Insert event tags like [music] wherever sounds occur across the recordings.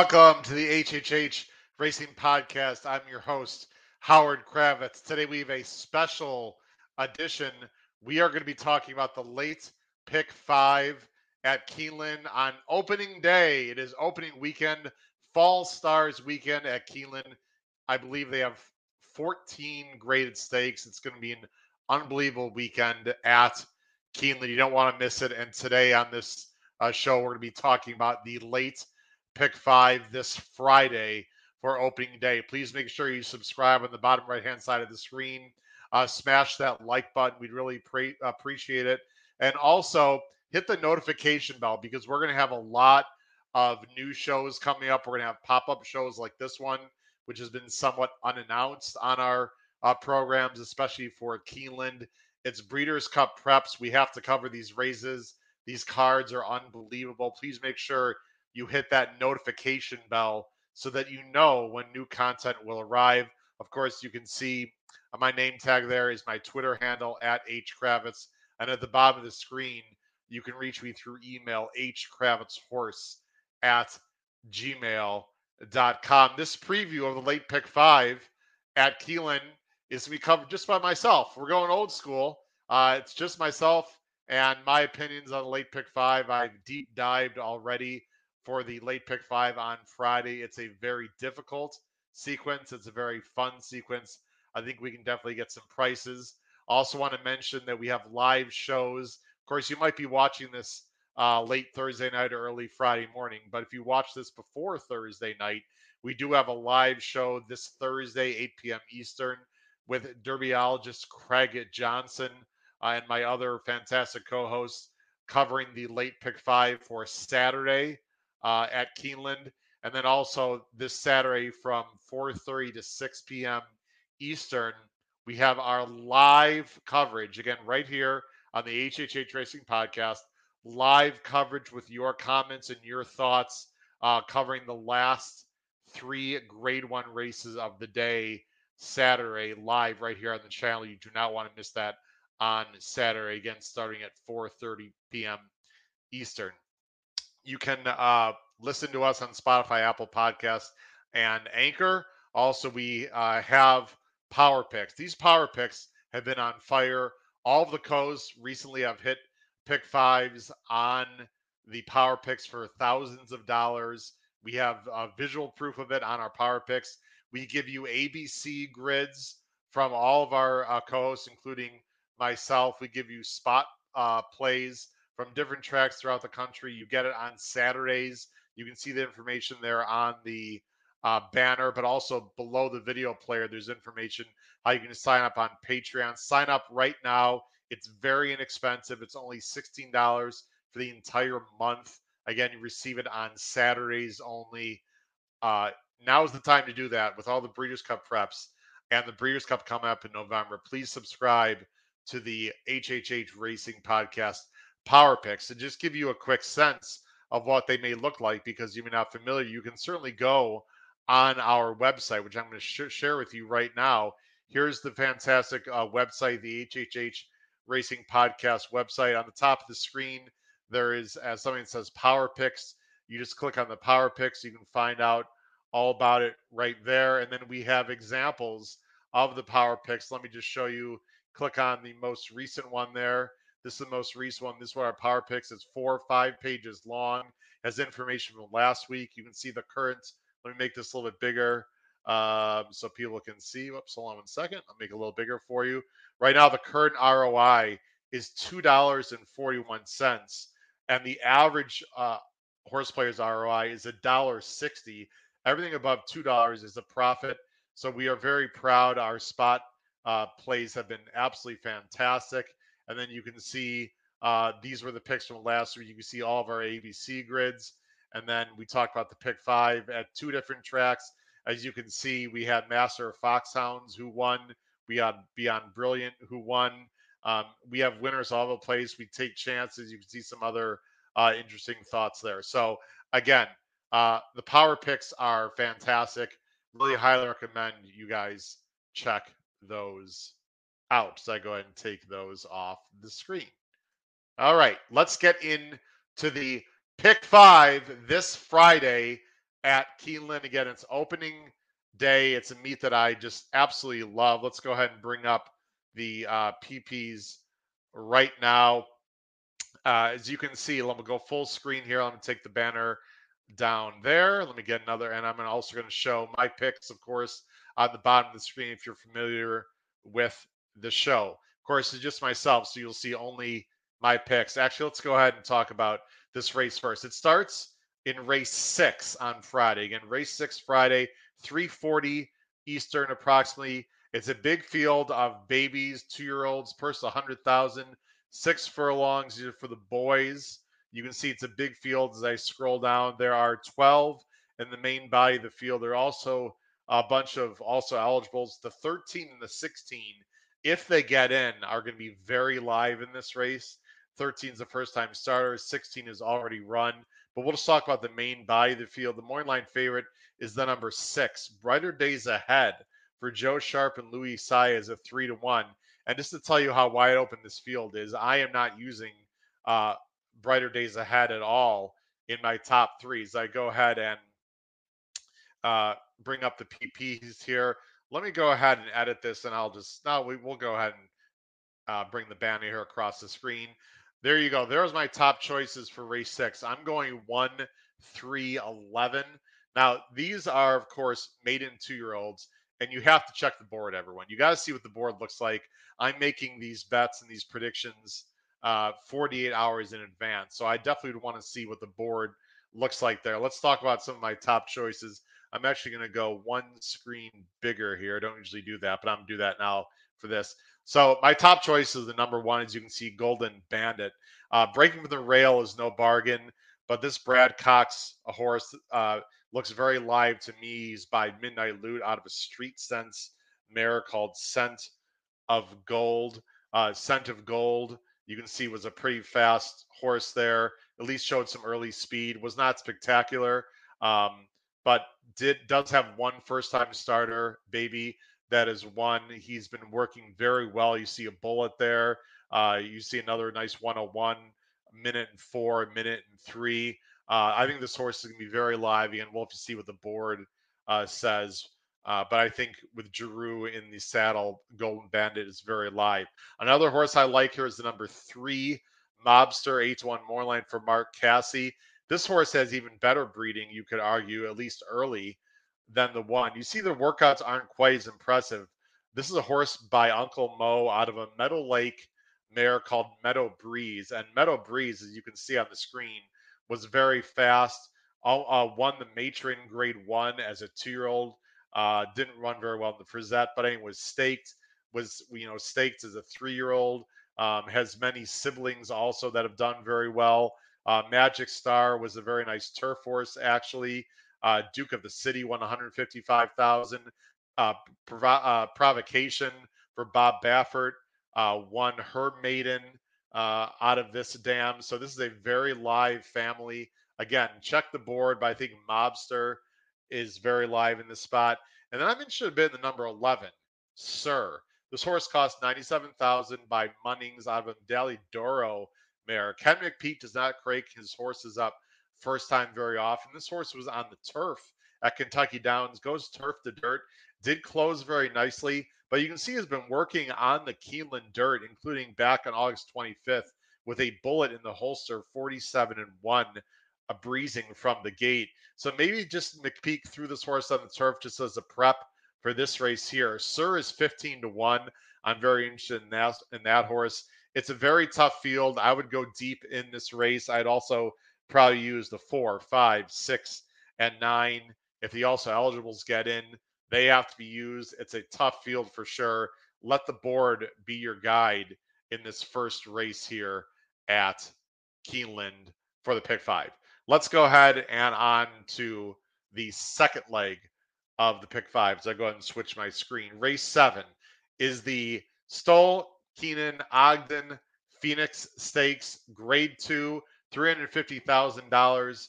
Welcome to the HHH Racing Podcast. I'm your host, Howard Kravets. Today we have a special edition. We are going to be talking about the late pick five at Keeneland on opening day. It is opening weekend, Fall Stars weekend at Keeneland. I believe they have 14 graded stakes. It's going to be an unbelievable weekend at Keeneland. You don't want to miss it. And today on this uh, show, we're going to be talking about the late pick five this Friday for opening day. Please make sure you subscribe on the bottom right hand side of the screen. Uh, smash that like button. We'd really pre- appreciate it. And also hit the notification bell because we're going to have a lot of new shows coming up. We're going to have pop up shows like this one, which has been somewhat unannounced on our uh, programs, especially for Keeneland. It's Breeders' Cup preps. We have to cover these races. These cards are unbelievable. Please make sure you hit that notification bell so that you know when new content will arrive. Of course, you can see my name tag there is my Twitter handle at hkravets. And at the bottom of the screen, you can reach me through email hkravetshorse at gmail.com. This preview of the late pick five at Keeneland is to be covered just by myself. We're going old school. Uh, it's just myself and my opinions on the late pick five. I've deep dived already for the late pick five on Friday. It's a very difficult sequence. It's a very fun sequence. I think we can definitely get some prices. Also, want to mention that we have live shows. Of course, you might be watching this uh, late Thursday night or early Friday morning, but if you watch this before Thursday night, we do have a live show this Thursday, 8 p.m. Eastern, with derbyologist Craig Johnson uh, and my other fantastic co hosts covering the late pick five for Saturday, uh, at Keeneland, and then also this Saturday from 4:30 to 6 p.m. Eastern, we have our live coverage again right here on the HHH Racing Podcast. Live coverage with your comments and your thoughts, uh, covering the last three Grade One races of the day. Saturday live right here on the channel. You do not want to miss that on Saturday again, starting at 4:30 p.m. Eastern. You can uh, listen to us on Spotify, Apple Podcasts, and Anchor. Also, we uh, have power picks. These power picks have been on fire. All of the co's recently have hit pick fives on the power picks for thousands of dollars. We have uh, visual proof of it on our power picks. We give you ABC grids from all of our uh, co-hosts, including myself. We give you spot uh, plays from different tracks throughout the country. You get it on Saturdays. You can see the information there on the uh, banner, but also below the video player, there's information how you can sign up on Patreon. Sign up right now. It's very inexpensive. It's only $16 for the entire month. Again, you receive it on Saturdays only. Uh, now is the time to do that with all the Breeders' Cup preps and the Breeders' Cup coming up in November. Please subscribe to the HHH Racing Podcast power picks to just give you a quick sense of what they may look like because you're not familiar, you can certainly go on our website, which I'm going to sh- share with you right now. Here's the fantastic uh, website, the HHH Racing Podcast website. On the top of the screen, there is uh, something that says Power Picks. You just click on the Power Picks. You can find out all about it right there. And then we have examples of the Power Picks. Let me just show you. Click on the most recent one there. This is the most recent one. This is what our power picks is four or five pages long. Has information from last week. You can see the current. Let me make this a little bit bigger um, so people can see. Whoops, hold on one second. I'll make it a little bigger for you. Right now, the current ROI is two dollars and forty-one cents, and the average uh, horse players ROI is a dollar sixty. Everything above two dollars is a profit. So we are very proud. Our spot uh, plays have been absolutely fantastic. And then you can see uh, these were the picks from last week. You can see all of our ABC grids. And then we talked about the pick five at two different tracks. As you can see, we had Master Foxhounds who won. We had Beyond Brilliant who won. Um, we have winners all over the place. We take chances. You can see some other uh, interesting thoughts there. So again, uh, the power picks are fantastic. Really highly recommend you guys check those out. So I go ahead and take those off the screen. All right, let's get into the pick five this Friday at Keeneland. Again, it's opening day. It's a meet that I just absolutely love. Let's go ahead and bring up the uh, PPs right now. Uh, as you can see, let me go full screen here. Let me take the banner down there. Let me get another, and I'm also going to show my picks, of course, on the bottom of the screen if you're familiar with the show. Of course, it's just myself, so you'll see only my picks. Actually, let's go ahead and talk about this race first. It starts in race six on Friday. Again, race six Friday, 340 Eastern approximately. It's a big field of babies, two-year-olds, first 100,000, six furlongs for the boys. You can see it's a big field as I scroll down. There are 12 in the main body of the field. There are also a bunch of also eligibles. The 13 and the 16, if they get in, are going to be very live in this race. 13 is the first time starter. 16 is already run. But we'll just talk about the main body of the field. The morning line favorite is the number six. Brighter Days Ahead for Joe Sharp and Louis Saez is a three to one. And just to tell you how wide open this field is, I am not using uh, Brighter Days Ahead at all in my top threes. I go ahead and uh, bring up the PPs here. Let me go ahead and edit this, and I'll just no, we will go ahead and uh, bring the banner here across the screen. There you go. There's my top choices for race six. I'm going one, three, 11. Now, these are, of course, maiden two year olds, and you have to check the board, everyone. You got to see what the board looks like. I'm making these bets and these predictions uh, 48 hours in advance. So I definitely would want to see what the board looks like there. Let's talk about some of my top choices. I'm actually going to go one screen bigger here. I don't usually do that, but I'm going to do that now for this. So my top choice is the number one, as you can see, Golden Bandit. Uh, breaking the rail is no bargain, but this Brad Cox a horse uh, looks very live to me. He's by Midnight Loot out of a Street Sense mare called Scent of Gold. Uh, Scent of Gold, you can see, was a pretty fast horse there. At least showed some early speed. Was not spectacular, um, but did does have one first time starter baby that is one. He's been working very well. You see a bullet there. Uh, you see another nice 101, minute and four, minute and three. Uh, I think this horse is going to be very live. and we'll have to see what the board uh, says. Uh, but I think with Geroux in the saddle, Golden Bandit is very live. Another horse I like here is the number three, Mobster, 8 to 1 more line for Mark Casse. This horse has even better breeding, you could argue, at least early than the one. You see the workouts aren't quite as impressive. This is a horse by Uncle Mo out of a Meadow Lake mare called Meadow Breeze. And Meadow Breeze, as you can see on the screen, was very fast. Uh, won the matron grade one as a two year old. Uh, didn't run very well in the Frizette, but anyway, was staked. Was you know staked as a three year old. Um, has many siblings also that have done very well. Uh, Magic Star was a very nice turf horse actually. Uh, Duke of the City won 155,000. Uh, uh, provocation for Bob Baffert uh, won her maiden uh, out of this dam. So this is a very live family. Again, check the board, but I think Mobster is very live in this spot. And then I'm interested a bit in the number 11, Sir. This horse cost 97,000 by Munnings out of Medaglia d'Oro mare. Ken McPeek does not crank his horses up first time very often. This horse was on the turf at Kentucky Downs, goes turf to dirt, did close very nicely, but you can see he's been working on the Keeneland dirt, including back on August 25th with a bullet in the holster, 47 and 1, a breezing from the gate. So maybe just McPeek threw this horse on the turf just as a prep for this race here. Sir is 15 to 1. I'm very interested in that in that horse. It's a very tough field. I would go deep in this race. I'd also probably use the four, five, six, and nine. If the also eligibles get in, they have to be used. It's a tough field for sure. Let the board be your guide in this first race here at Keeneland for the pick five. Let's go ahead and on to the second leg of the pick five. So I go ahead and switch my screen. Race seven is the Stoll Keenan Ogden Phoenix Stakes Grade Two $350,000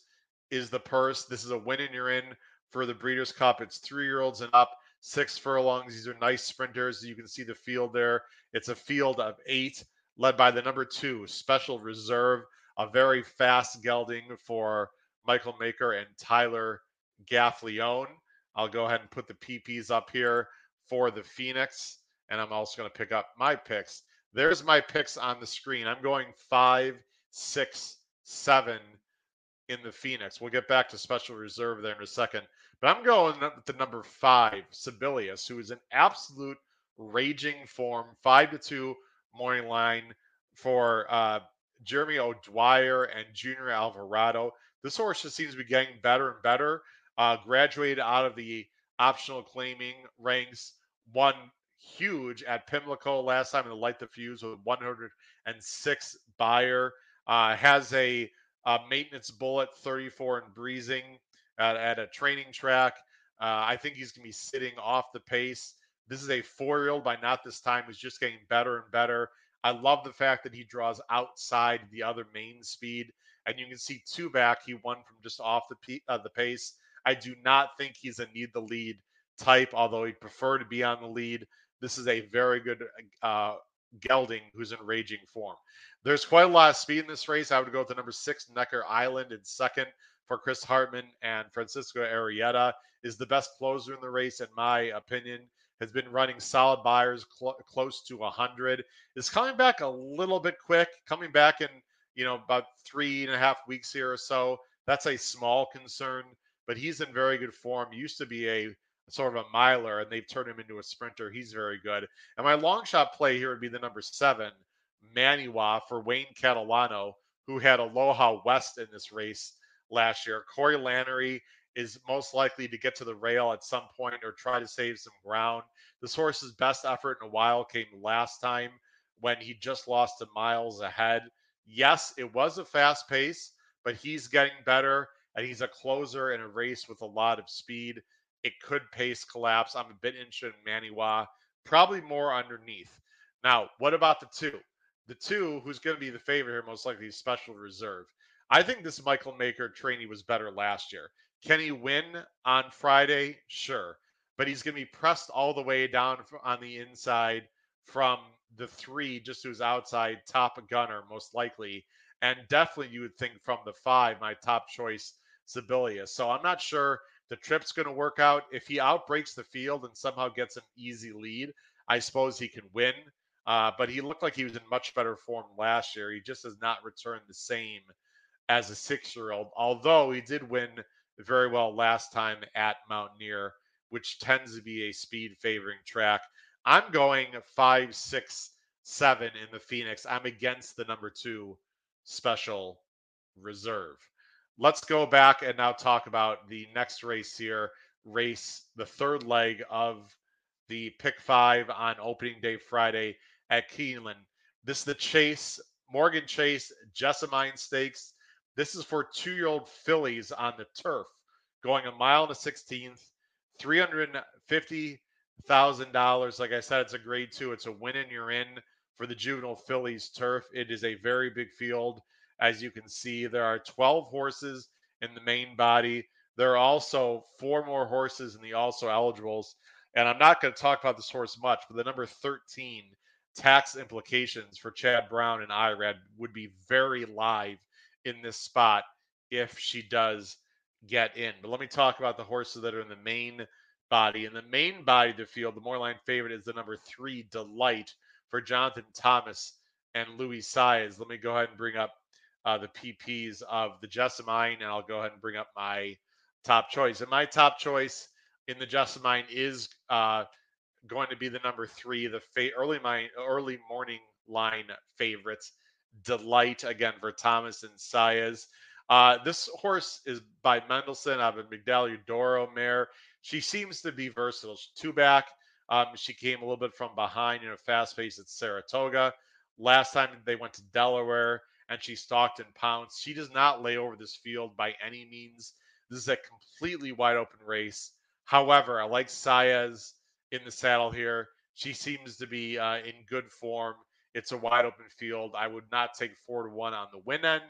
is the purse. This is a win and you're in for the Breeders' Cup. It's three year olds and up, six furlongs. These are nice sprinters. You can see the field there. It's a field of eight, led by the number two, Special Reserve, a very fast gelding for Michael Maker and Tyler Gaffalione. I'll go ahead and put the PPs up here for the Phoenix, and I'm also going to pick up my picks. There's my picks on the screen. I'm going five, six, seven in the Phoenix. We'll get back to special reserve there in a second. But I'm going with the number five, Sibelius, who is an absolute raging form, five to two morning line for uh, Jeremy O'Dwyer and Junior Alvarado. This horse just seems to be getting better and better. Uh, graduated out of the optional claiming ranks, won huge at Pimlico last time in the Light the Fuse with 106 Beyer. Uh, has a, a, maintenance bullet 34 and breezing at, at a training track. Uh, I think he's going to be sitting off the pace. This is a four year old by not this time who's just getting better and better. I love the fact that he draws outside the other main speed, and you can see two back. He won from just off the uh, the pace. I do not think he's a need the lead type, although he'd prefer to be on the lead. This is a very good uh, gelding who's in raging form. There's quite a lot of speed in this race. I would go with the number six, Necker Island, in second for Chris Hartman and Francisco Arrieta is the best closer in the race, in my opinion. Has been running solid Beyers cl- close to 100. Is coming back a little bit quick, coming back in you know about three and a half weeks here or so. That's a small concern, but he's in very good form. Used to be a sort of a miler, and they've turned him into a sprinter. He's very good. And my long shot play here would be the number seven, Maniwa for Wayne Catalano, who had Aloha West in this race last year. Corey Lanerie is most likely to get to the rail at some point or try to save some ground. This horse's best effort in a while came last time when he just lost to miles ahead. Yes, it was a fast pace, but he's getting better and he's a closer in a race with a lot of speed it could pace collapse. I'm a bit interested in Maniwa, probably more underneath. Now, what about the two? The two, who's going to be the favorite here, most likely special reserve. I think this Michael Maker trainee was better last year. Can he win on Friday? Sure. But he's going to be pressed all the way down on the inside from the three, just who's outside, top gunner, most likely. And definitely, you would think from the five, my top choice, Sibelius. So I'm not sure the trip's going to work out. If he outbreaks the field and somehow gets an easy lead, I suppose he can win. Uh, but he looked like he was in much better form last year. He just has not returned the same as a six year old, although he did win very well last time at Mountaineer, which tends to be a speed favoring track. I'm going five, six, seven in the Phoenix. I'm against the number two special reserve. Let's go back and now talk about the next race here. Race the third leg of the pick five on opening day Friday at Keeneland. This is the Chase, Morgan Chase Jessamine Stakes. This is for two year old fillies on the turf going a mile and a 16th, $350,000. Like I said, it's a grade two. It's a win and you're in for the juvenile fillies turf. It is a very big field. As you can see, there are 12 horses in the main body. There are also four more horses in the also eligibles. And I'm not going to talk about this horse much, but the number 13 tax implications for Chad Brown and Irad would be very live in this spot if she does get in. But let me talk about the horses that are in the main body. In the main body of the field, the more line favorite is the number three, Delight, for Jonathan Thomas and Louis Saez. Let me go ahead and bring up uh, the PPs of the Jessamine, and I'll go ahead and bring up my top choice. And my top choice in the Jessamine is uh, going to be the number three, the fa- early early morning line favorites. Delight again for Thomas and Saez. Uh, this horse is by Mendelssohn have a Medaglia d'Oro mare. She seems to be versatile. She's two back. Um, she came a little bit from behind in a fast pace at Saratoga. Last time they went to Delaware, and she stalked and pounced. She does not lay over this field by any means. This is a completely wide open race. However, I like Saez in the saddle here. She seems to be uh, in good form. It's a wide open field. I would not take four to one on the win end,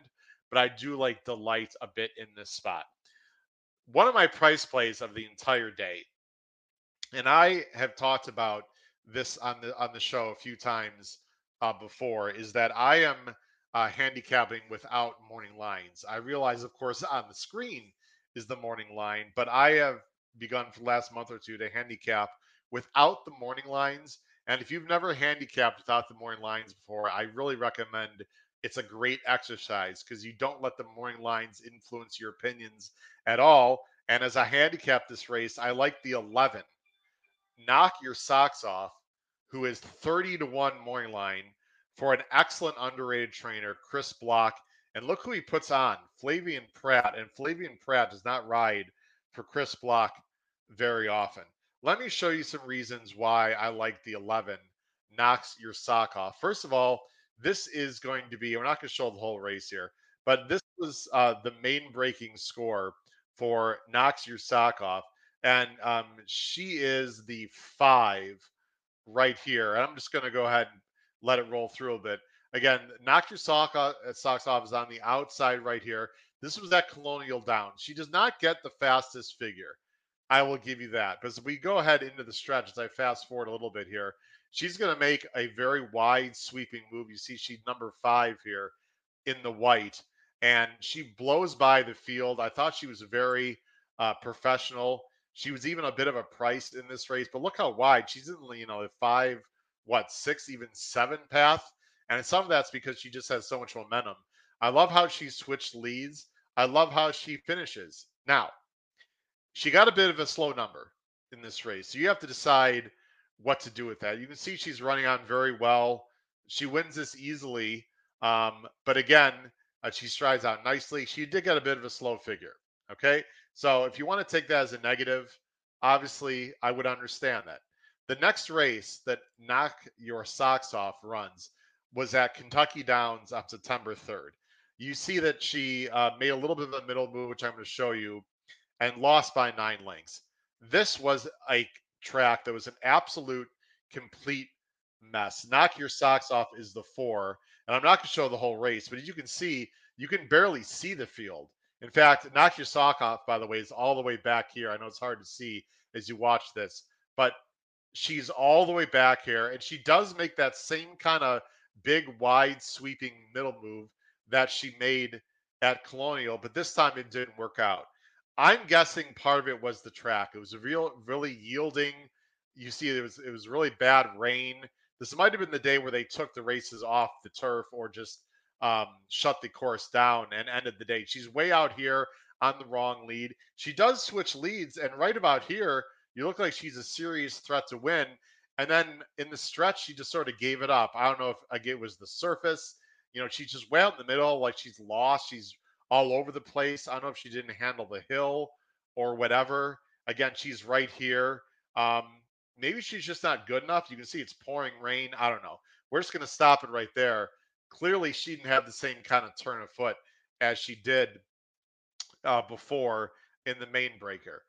but I do like Delight a bit in this spot. One of my price plays of the entire day, and I have talked about this on the on the show a few times uh, before, is that I am uh, handicapping without morning lines. I realize, of course, on the screen is the morning line, but I have begun for the last month or two to handicap without the morning lines. And if you've never handicapped without the morning lines before, I really recommend it's a great exercise because you don't let the morning lines influence your opinions at all. And as I handicap this race, I like the 11. Knock your socks off, who is 30 to 1 morning line for an excellent underrated trainer, Chris Block. And look who he puts on Flavien Prat. And Flavien Prat does not ride for Chris Block very often. Let me show you some reasons why I like the 11 knocks your sock off. First of all, this is going to be, we're not going to show the whole race here, but this was uh, the main breaking score for knocks your sock off. And um, she is the five right here. And I'm just going to go ahead let it roll through a bit. Again, knock your sock off, uh, socks off is on the outside right here. This was that Colonial down. She does not get the fastest figure. I will give you that. But as we go ahead into the stretch, as I fast forward a little bit here, she's going to make a very wide sweeping move. You see, she's number five here in the white, and she blows by the field. I thought she was very uh, professional. She was even a bit of a price in this race, but look how wide she's in. You know, the five, what six, even seven path, and some of that's because she just has so much momentum. I love how she switched leads. I love how she finishes. Now, she got a bit of a slow number in this race, so you have to decide what to do with that. You can see she's running on very well. She wins this easily, um, but again, uh, she strides out nicely. She did get a bit of a slow figure. Okay, so if you want to take that as a negative, obviously I would understand that. The next race that knock your socks off runs was at Kentucky Downs on September 3rd. You see that she uh, made a little bit of a middle move, which I'm going to show you, and lost by nine lengths. This was a track that was an absolute complete mess. Knock your socks off is the four. And I'm not going to show the whole race, but as you can see, you can barely see the field. In fact, knock your sock off, by the way, is all the way back here. I know it's hard to see as you watch this, but she's all the way back here. And she does make that same kind of big, wide, sweeping middle move that she made at Colonial, but this time it didn't work out. I'm guessing part of it was the track. It was a real, really yielding. You see, it was it was really bad rain. This might have been the day where they took the races off the turf or just um, shut the course down and ended the day. She's way out here on the wrong lead. She does switch leads, and right about here, you look like she's a serious threat to win. And then in the stretch, she just sort of gave it up. I don't know if it was the surface. You know, she just way out in the middle, like she's lost. She's all over the place. I don't know if she didn't handle the hill or whatever. Again, she's right here. Um, maybe she's just not good enough. You can see it's pouring rain. I don't know. We're just going to stop it right there. Clearly, she didn't have the same kind of turn of foot as she did uh, before in the main breaker.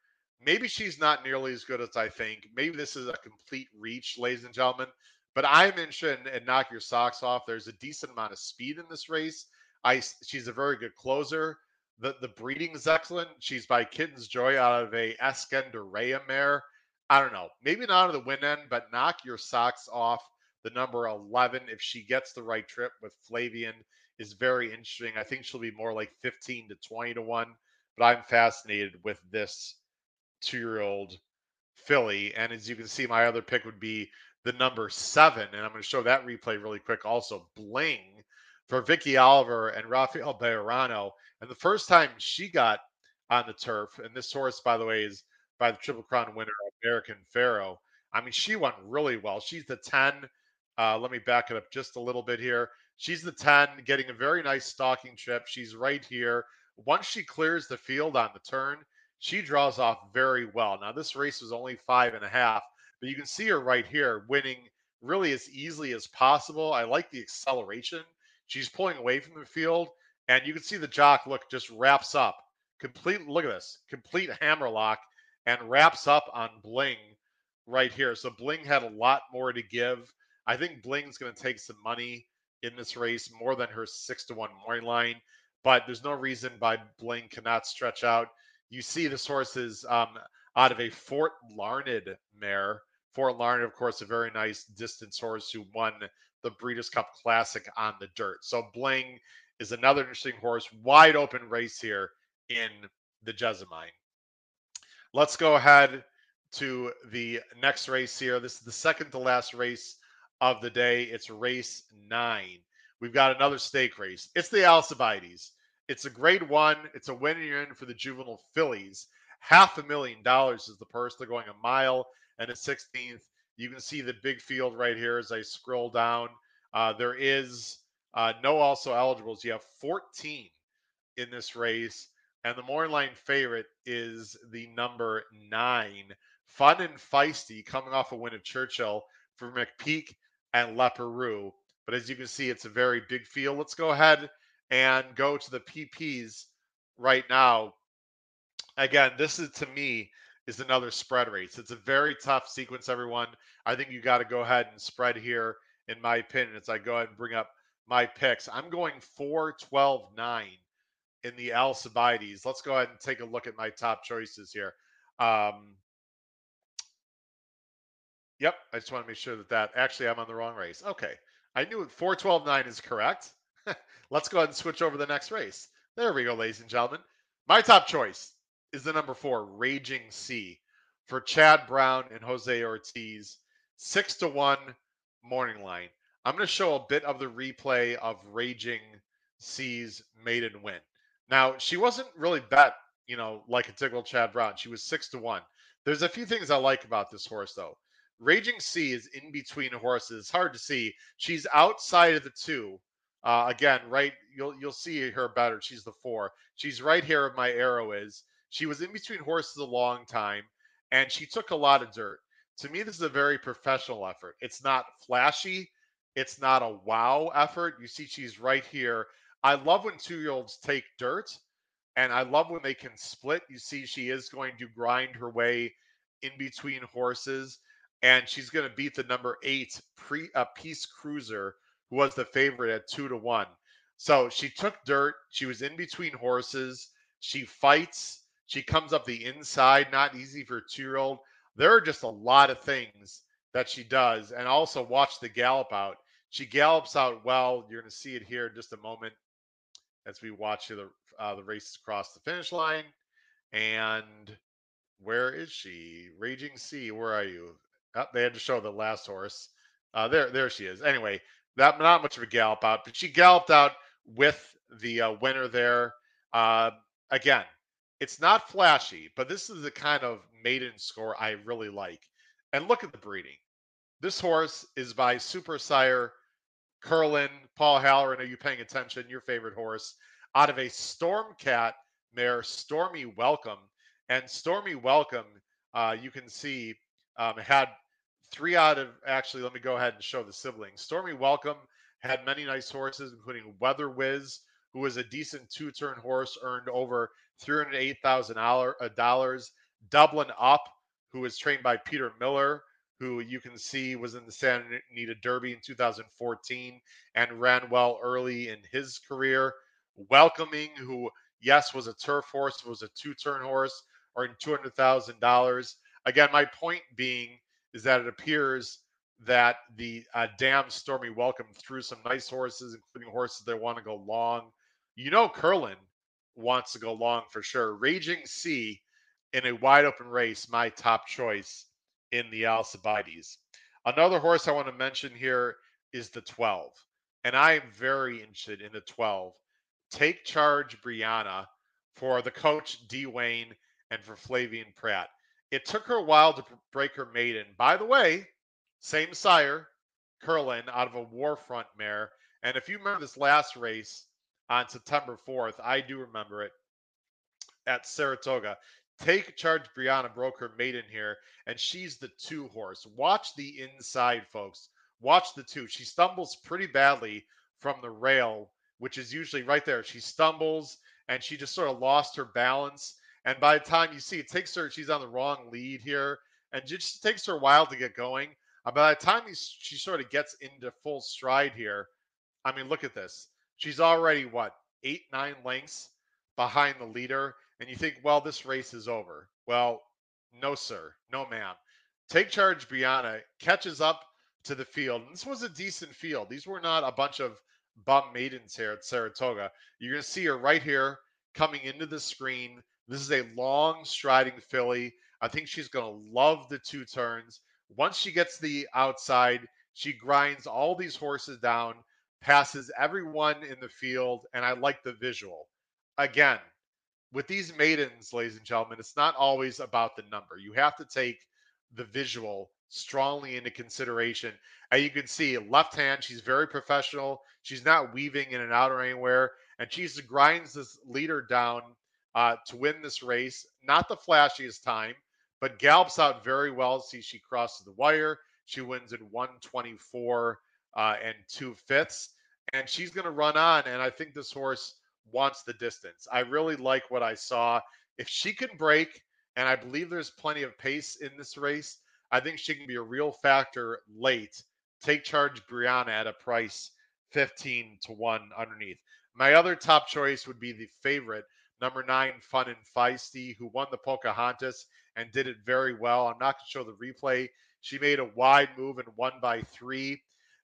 Maybe she's not nearly as good as I think. Maybe this is a complete reach, ladies and gentlemen. But interested in, in knock your socks off. There's a decent amount of speed in this race. I she's a very good closer. The the breeding is excellent. She's by Kitten's Joy out of a Escandaria mare. I don't know. Maybe not on the win end, but knock your socks off. The number 11, if she gets the right trip with Flavien, is very interesting. I think she'll be more like 15 to 20 to 1, but I'm fascinated with this two year old filly. And as you can see, my other pick would be the number seven. And I'm going to show that replay really quick. Also, Bling for Vicky Oliver and Rafael Bejarano. And the first time she got on the turf, and this horse, by the way, is by the Triple Crown winner, American Pharoah. I mean, she went really well. She's the 10. Uh, let me back it up just a little bit here. She's the 10, getting a very nice stalking trip. She's right here. Once she clears the field on the turn, she draws off very well. Now, this race was only five and a half, but you can see her right here winning really as easily as possible. I like the acceleration She's pulling away from the field, and you can see the jock look just wraps up. Complete look at this, complete hammer lock, and wraps up on Bling right here. So Bling had a lot more to give. I think Bling's going to take some money in this race, more than her six to one morning line. But there's no reason why Bling cannot stretch out. You see this horse is um, out of a Fort Larned mare. Fort Larned, of course, a very nice distance horse who won the Breeders' Cup Classic on the dirt. So Bling is another interesting horse. Wide open race here in the Jessamine. Let's go ahead to the next race here. This is the second to last race of the day. It's race nine. We've got another stake race. It's the Alcibiades. It's a grade one. It's a win you're in for the juvenile fillies. Half a million dollars is the purse. They're going a mile and a 16th. You can see the big field right here as I scroll down. Uh, there is uh, no also eligibles. You have 14 in this race. And the morning line favorite is the number nine, Fun and Feisty, coming off a win at Churchill for McPeek and Leparoux. But as you can see, it's a very big field. Let's go ahead and go to the PPs right now. Again, this is to me is another spread race. It's a very tough sequence, everyone. I think you got to go ahead and spread here, in my opinion, as I go ahead and bring up my picks. I'm going 4 12 9 in the Alcibiades. Let's go ahead and take a look at my top choices here. Um, yep, I just want to make sure that that actually I'm on the wrong race. Okay, I knew it. 4 12 9 is correct. [laughs] Let's go ahead and switch over the next race. There we go, ladies and gentlemen. My top choice is the number four, Raging Sea, for Chad Brown and Jose Ortiz. Six to one morning line. I'm going to show a bit of the replay of Raging Sea's maiden win. Now, she wasn't really bet, you know, like a typical Chad Brown. She was six to one. There's a few things I like about this horse, though. Raging Sea is in between horses. It's hard to see. She's outside of the two. Uh, again, right, you'll you'll see her better. She's the four. She's right here. My arrow is. She was in between horses a long time, and she took a lot of dirt. To me, this is a very professional effort. It's not flashy. It's not a wow effort. You see, she's right here. I love when two year olds take dirt, and I love when they can split. You see, she is going to grind her way in between horses, and she's going to beat the number eight pre uh, Peace Cruiser, who was the favorite at two to one. So she took dirt. She was in between horses. She fights. She comes up the inside. Not easy for a two year old. There are just a lot of things that she does, and also watch the gallop out. She gallops out well. You're going to see it here in just a moment as we watch the uh, the races across the finish line. And where is she? Raging Sea, where are you? Oh, they had to show the last horse. Uh, there, there she is. Anyway, that not much of a gallop out, but she galloped out with the uh, winner there. Uh, again, it's not flashy, but this is the kind of maiden score I really like. And look at the breeding. This horse is by Super Sire Curlin, Paul Halloran, are you paying attention? Your favorite horse out of a Stormcat mare, Stormy Welcome. And Stormy Welcome, uh, you can see, um, had three out of actually, let me go ahead and show the siblings. Stormy Welcome had many nice horses, including Weather Whiz, who was a decent two turn horse, earned over $308,000. Uh, Dublin Up, who was trained by Peter Miller, who you can see was in the Santa Anita Derby in 2014 and ran well early in his career. Welcoming, who, yes, was a turf horse, was a two turn horse, earned $200,000. Again, my point being is that it appears that the uh, damn Stormy Welcome threw some nice horses, including horses that want to go long. You know, Curlin wants to go long for sure. Raging Sea in a wide open race, my top choice in the Alcibiades. Another horse I want to mention here is the 12. And I am very interested in the 12. Take charge, Brianna, for the coach, D. Wayne, and for Flavien Prat. It took her a while to break her maiden. By the way, same sire, Curlin, out of a Warfront mare. And if you remember this last race on September 4th, I do remember it at Saratoga. Take charge, Brianna broke her maiden here, and she's the two horse. Watch the inside, folks. Watch the two. She stumbles pretty badly from the rail, which is usually right there. She stumbles and she just sort of lost her balance. And by the time you see it takes her, she's on the wrong lead here, and just takes her a while to get going. Uh, by the time she sort of gets into full stride here, I mean, look at this. She's already what eight, nine lengths behind the leader, and you think, well, this race is over. Well, no, sir. No, ma'am. Take charge, Brianna catches up to the field. And this was a decent field. These were not a bunch of bum maidens here at Saratoga. You're going to see her right here coming into the screen. This is a long striding filly. I think she's going to love the two turns. Once she gets the outside, she grinds all these horses down, passes everyone in the field, and I like the visual. Again, with these maidens, ladies and gentlemen, it's not always about the number. You have to take the visual strongly into consideration. And you can see left hand, she's very professional. She's not weaving in and out or anywhere. And she grinds this leader down uh, to win this race. Not the flashiest time, but gallops out very well. See, she crosses the wire. She wins in 124 uh, and two fifths. And she's going to run on. And I think this horse wants the distance. I really like what I saw. If she can break, and I believe there's plenty of pace in this race, I think she can be a real factor late. Take charge Brianna at a price 15 to 1 underneath. My other top choice would be the favorite, number nine, Fun and Feisty, who won the Pocahontas and did it very well. I'm not going to show the replay. She made a wide move and won by three.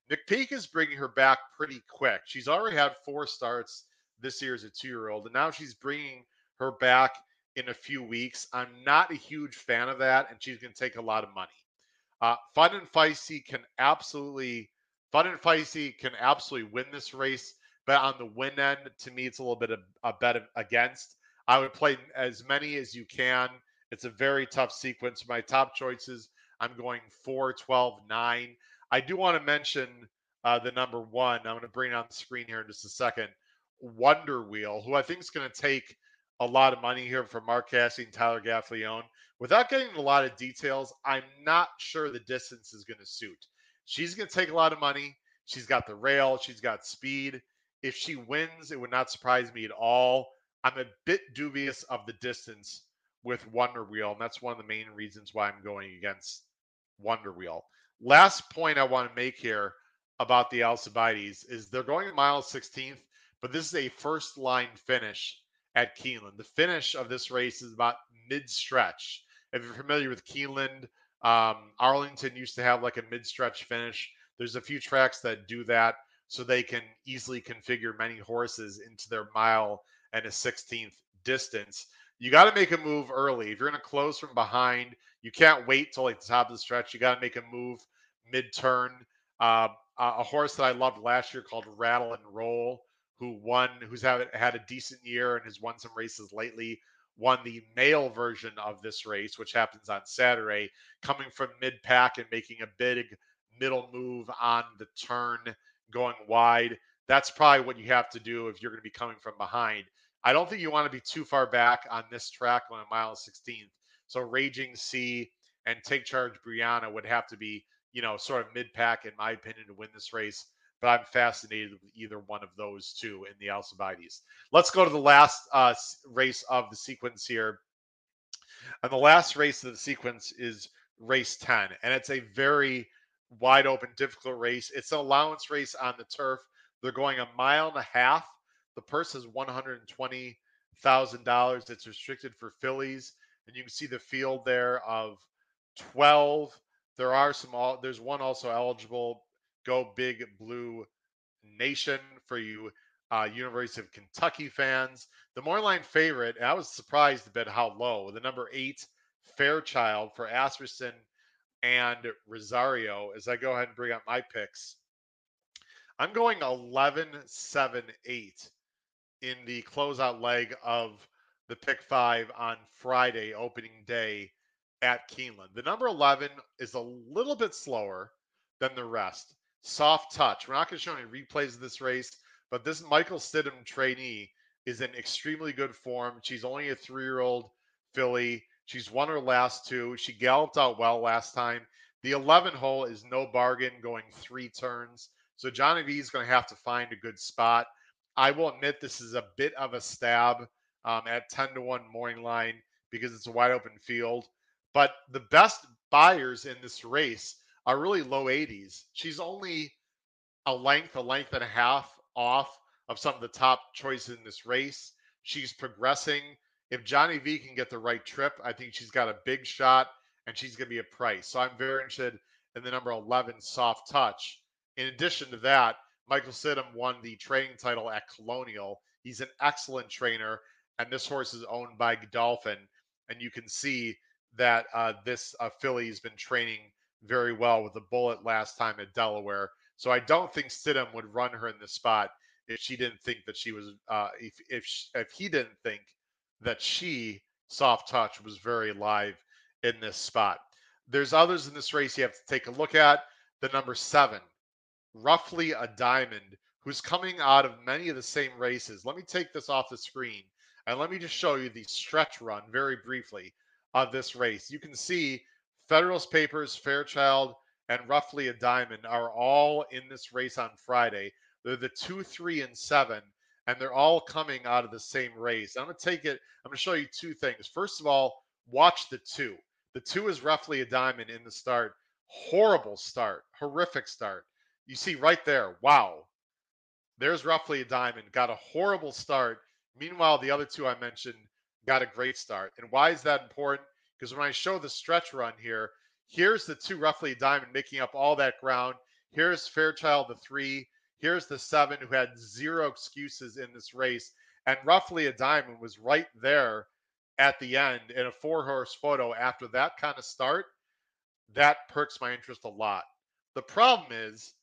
McPeek is bringing her back pretty quick. She's already had four starts this year as a two year old, and now she's bringing her back in a few weeks. I'm not a huge fan of that, and she's going to take a lot of money. Uh, Fun and Feisty can absolutely, Fun and Feisty can absolutely win this race, but on the win end, to me, it's a little bit of a bet against. I would play as many as you can. It's a very tough sequence. My top choices, I'm going 4, 12, 9. I do want to mention uh, the number one. I'm going to bring it on the screen here in just a second. Wonder Wheel, who I think is going to take a lot of money here from Mark Casse and Tyler Gaffalione. Without getting a lot of details, I'm not sure the distance is going to suit. She's going to take a lot of money. She's got the rail, she's got speed. If she wins, it would not surprise me at all. I'm a bit dubious of the distance with Wonder Wheel, and that's one of the main reasons why I'm going against Wonder Wheel. Last point I want to make here about the Alcibiades is they're going a mile 16th, but this is a first line finish at Keeneland. The finish of this race is about mid stretch. If you're familiar with Keeneland, um, Arlington used to have like a mid stretch finish. There's a few tracks that do that so they can easily configure many horses into their mile and a 16th distance. You got to make a move early. If you're going to close from behind, you can't wait till like the top of the stretch. You got to make a move mid turn. Uh, a horse that I loved last year called Rattle and Roll who won, who's had had a decent year and has won some races lately, won the male version of this race, which happens on Saturday, coming from mid pack and making a big middle move on the turn, going wide. That's probably what you have to do if you're going to be coming from behind. I don't think you want to be too far back on this track on a mile 16th. So Raging Sea and Take Charge Brianna would have to be, you know, sort of mid pack, in my opinion, to win this race but I'm fascinated with either one of those two in the Alcibiades. Let's go to the last uh, race of the sequence here. And the last race of the sequence is race 10. And it's a very wide open, difficult race. It's an allowance race on the turf. They're going a mile and a half. The purse is $120,000. It's restricted for fillies. And you can see the field there of 12. There are some, there's one also eligible Go Big Blue Nation for you uh, University of Kentucky fans. The Moreline favorite, I was surprised a bit how low. The number eight Fairchild for Asmussen and Rosario. As I go ahead and bring up my picks, I'm going 11 7 8 in the closeout leg of the pick five on Friday, opening day at Keeneland. The number 11 is a little bit slower than the rest soft touch. We're not going to show any replays of this race, but this Michael Stidham trainee is in extremely good form. She's only a three year old filly. She's won her last two. She galloped out well last time. The 11 hole is no bargain going three turns. So Johnny V is going to have to find a good spot. I will admit this is a bit of a stab um, at 10 to 1 morning line because it's a wide open field. But the best Beyers in this race are really low 80s. She's only a length, a length and a half off of some of the top choices in this race. She's progressing. If Johnny V can get the right trip, I think she's got a big shot and she's going to be a price. So I'm very interested in the number 11 soft touch. In addition to that, Michael Stidham won the training title at Colonial. He's an excellent trainer. and this horse is owned by Godolphin, and you can see that uh, this uh, filly has been training very well with the bullet last time at Delaware. So I don't think Stidham would run her in this spot if she didn't think that she was uh, if if if he didn't think that she soft touch was very live in this spot. There's others in this race you have to take a look at. The number seven, roughly a diamond, who's coming out of many of the same races. Let me take this off the screen and let me just show you the stretch run very briefly of this race. You can see Federalist Papers, Fairchild, and roughly a diamond are all in this race on Friday. They're the two, three, and seven, and they're all coming out of the same race. I'm going to take it, I'm going to show you two things. First of all, watch the two. The two is roughly a diamond in the start. Horrible start, horrific start. You see right there, wow. There's roughly a diamond, got a horrible start. Meanwhile, the other two I mentioned got a great start. And why is that important? Because when I show the stretch run here, here's the two roughly a diamond making up all that ground. Here's Fairchild, the three. Here's the seven who had zero excuses in this race. And roughly a diamond was right there at the end in a four horse photo after that kind of start. That perks my interest a lot. The problem is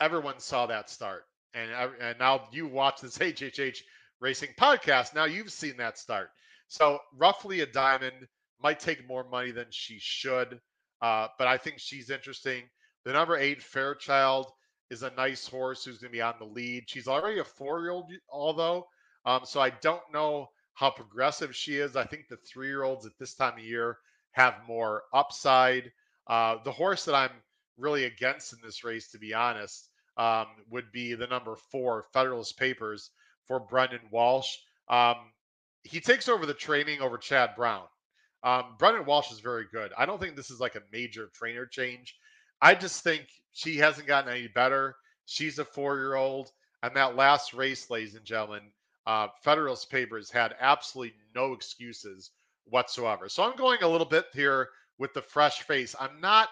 everyone saw that start. And, and now you watch this [laughs] HHH racing podcast. Now you've seen that start. So roughly a diamond might take more money than she should. Uh, but I think she's interesting. The number eight, Fairchild, is a nice horse who's going to be on the lead. She's already a four year old, although. Um, so I don't know how progressive she is. I think the three year olds at this time of year have more upside. Uh, the horse that I'm really against in this race, to be honest, um, would be the number four, Federalist Papers for Brendan Walsh. Um, he takes over the training over Chad Brown. Um, Brendan Walsh is very good. I don't think this is like a major trainer change. I just think she hasn't gotten any better. She's a four year old. And that last race, ladies and gentlemen, uh, Federalist Papers had absolutely no excuses whatsoever. So I'm going a little bit here with the fresh face. I'm not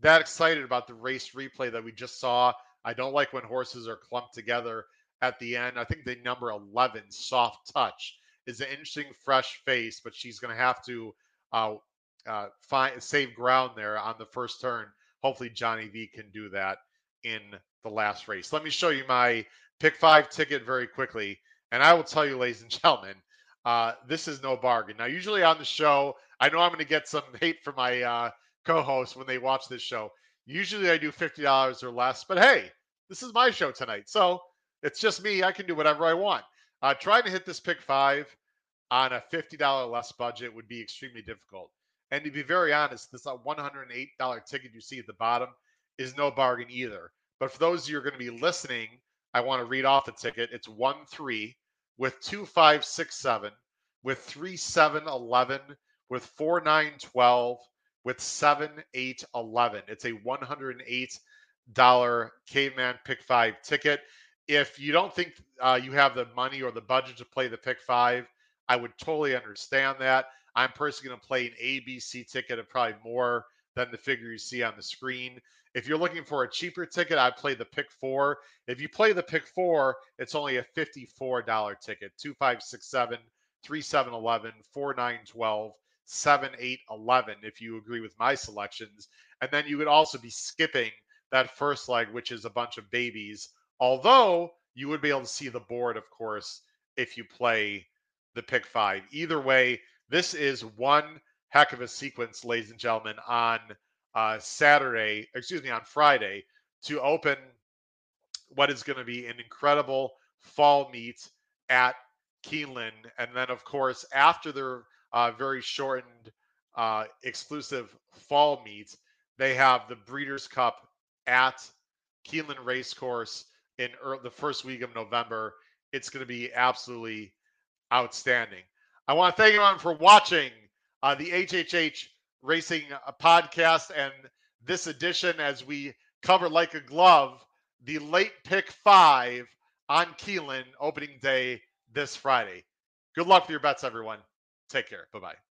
that excited about the race replay that we just saw. I don't like when horses are clumped together at the end. I think the number 11, Soft Touch, is an interesting fresh face, but she's going to have to uh, uh, find save ground there on the first turn. Hopefully, Johnny V can do that in the last race. Let me show you my pick five ticket very quickly, and I will tell you, ladies and [laughs] gentlemen, uh, this is no bargain. Now, usually on the show, I know I'm going to get some [laughs] hate from my uh, co-hosts when they watch this show. Usually, I do fifty dollars or less, but hey, this is my show tonight, so it's just me. I can do whatever I want. Uh, trying to hit this pick five on a $50 less budget would be extremely difficult. And to be very honest, this $108 ticket you see at the bottom is no bargain either. But for those of you who are going to be listening, I want to read off the ticket. It's 1 3 with 2 5 6 7, with 3 7 11, with 4 9 12, with 7 8 11. It's a $108 Caveman Pick 5 ticket if you don't think uh, you have the money or the budget to play the pick five, I would totally understand that. I'm personally going to play an ABC ticket of probably more than the figure you see on the screen. If you're looking for a cheaper ticket, I'd play the pick four. If you play the pick four, it's only a $54 ticket 2567, 3711, 4912, 7811 if you agree with my selections. And then you would also be skipping that first leg, which is a bunch of babies Although you would be able to see the board, of course, if you play the pick five. Either way, this is one heck of a sequence, ladies and gentlemen, on uh, Saturday, excuse me, on Friday to open what is going to be an incredible fall meet at Keeneland. And then, of course, after their uh, very shortened uh, exclusive fall meet, they have the Breeders' Cup at Keeneland Racecourse in the first week of November. It's going to be absolutely outstanding. I want to thank everyone for watching uh, the HHH Racing uh, podcast and this edition as we cover like a glove the late pick five on Keeneland opening day this Friday. Good luck with your bets, everyone. Take care. Bye bye.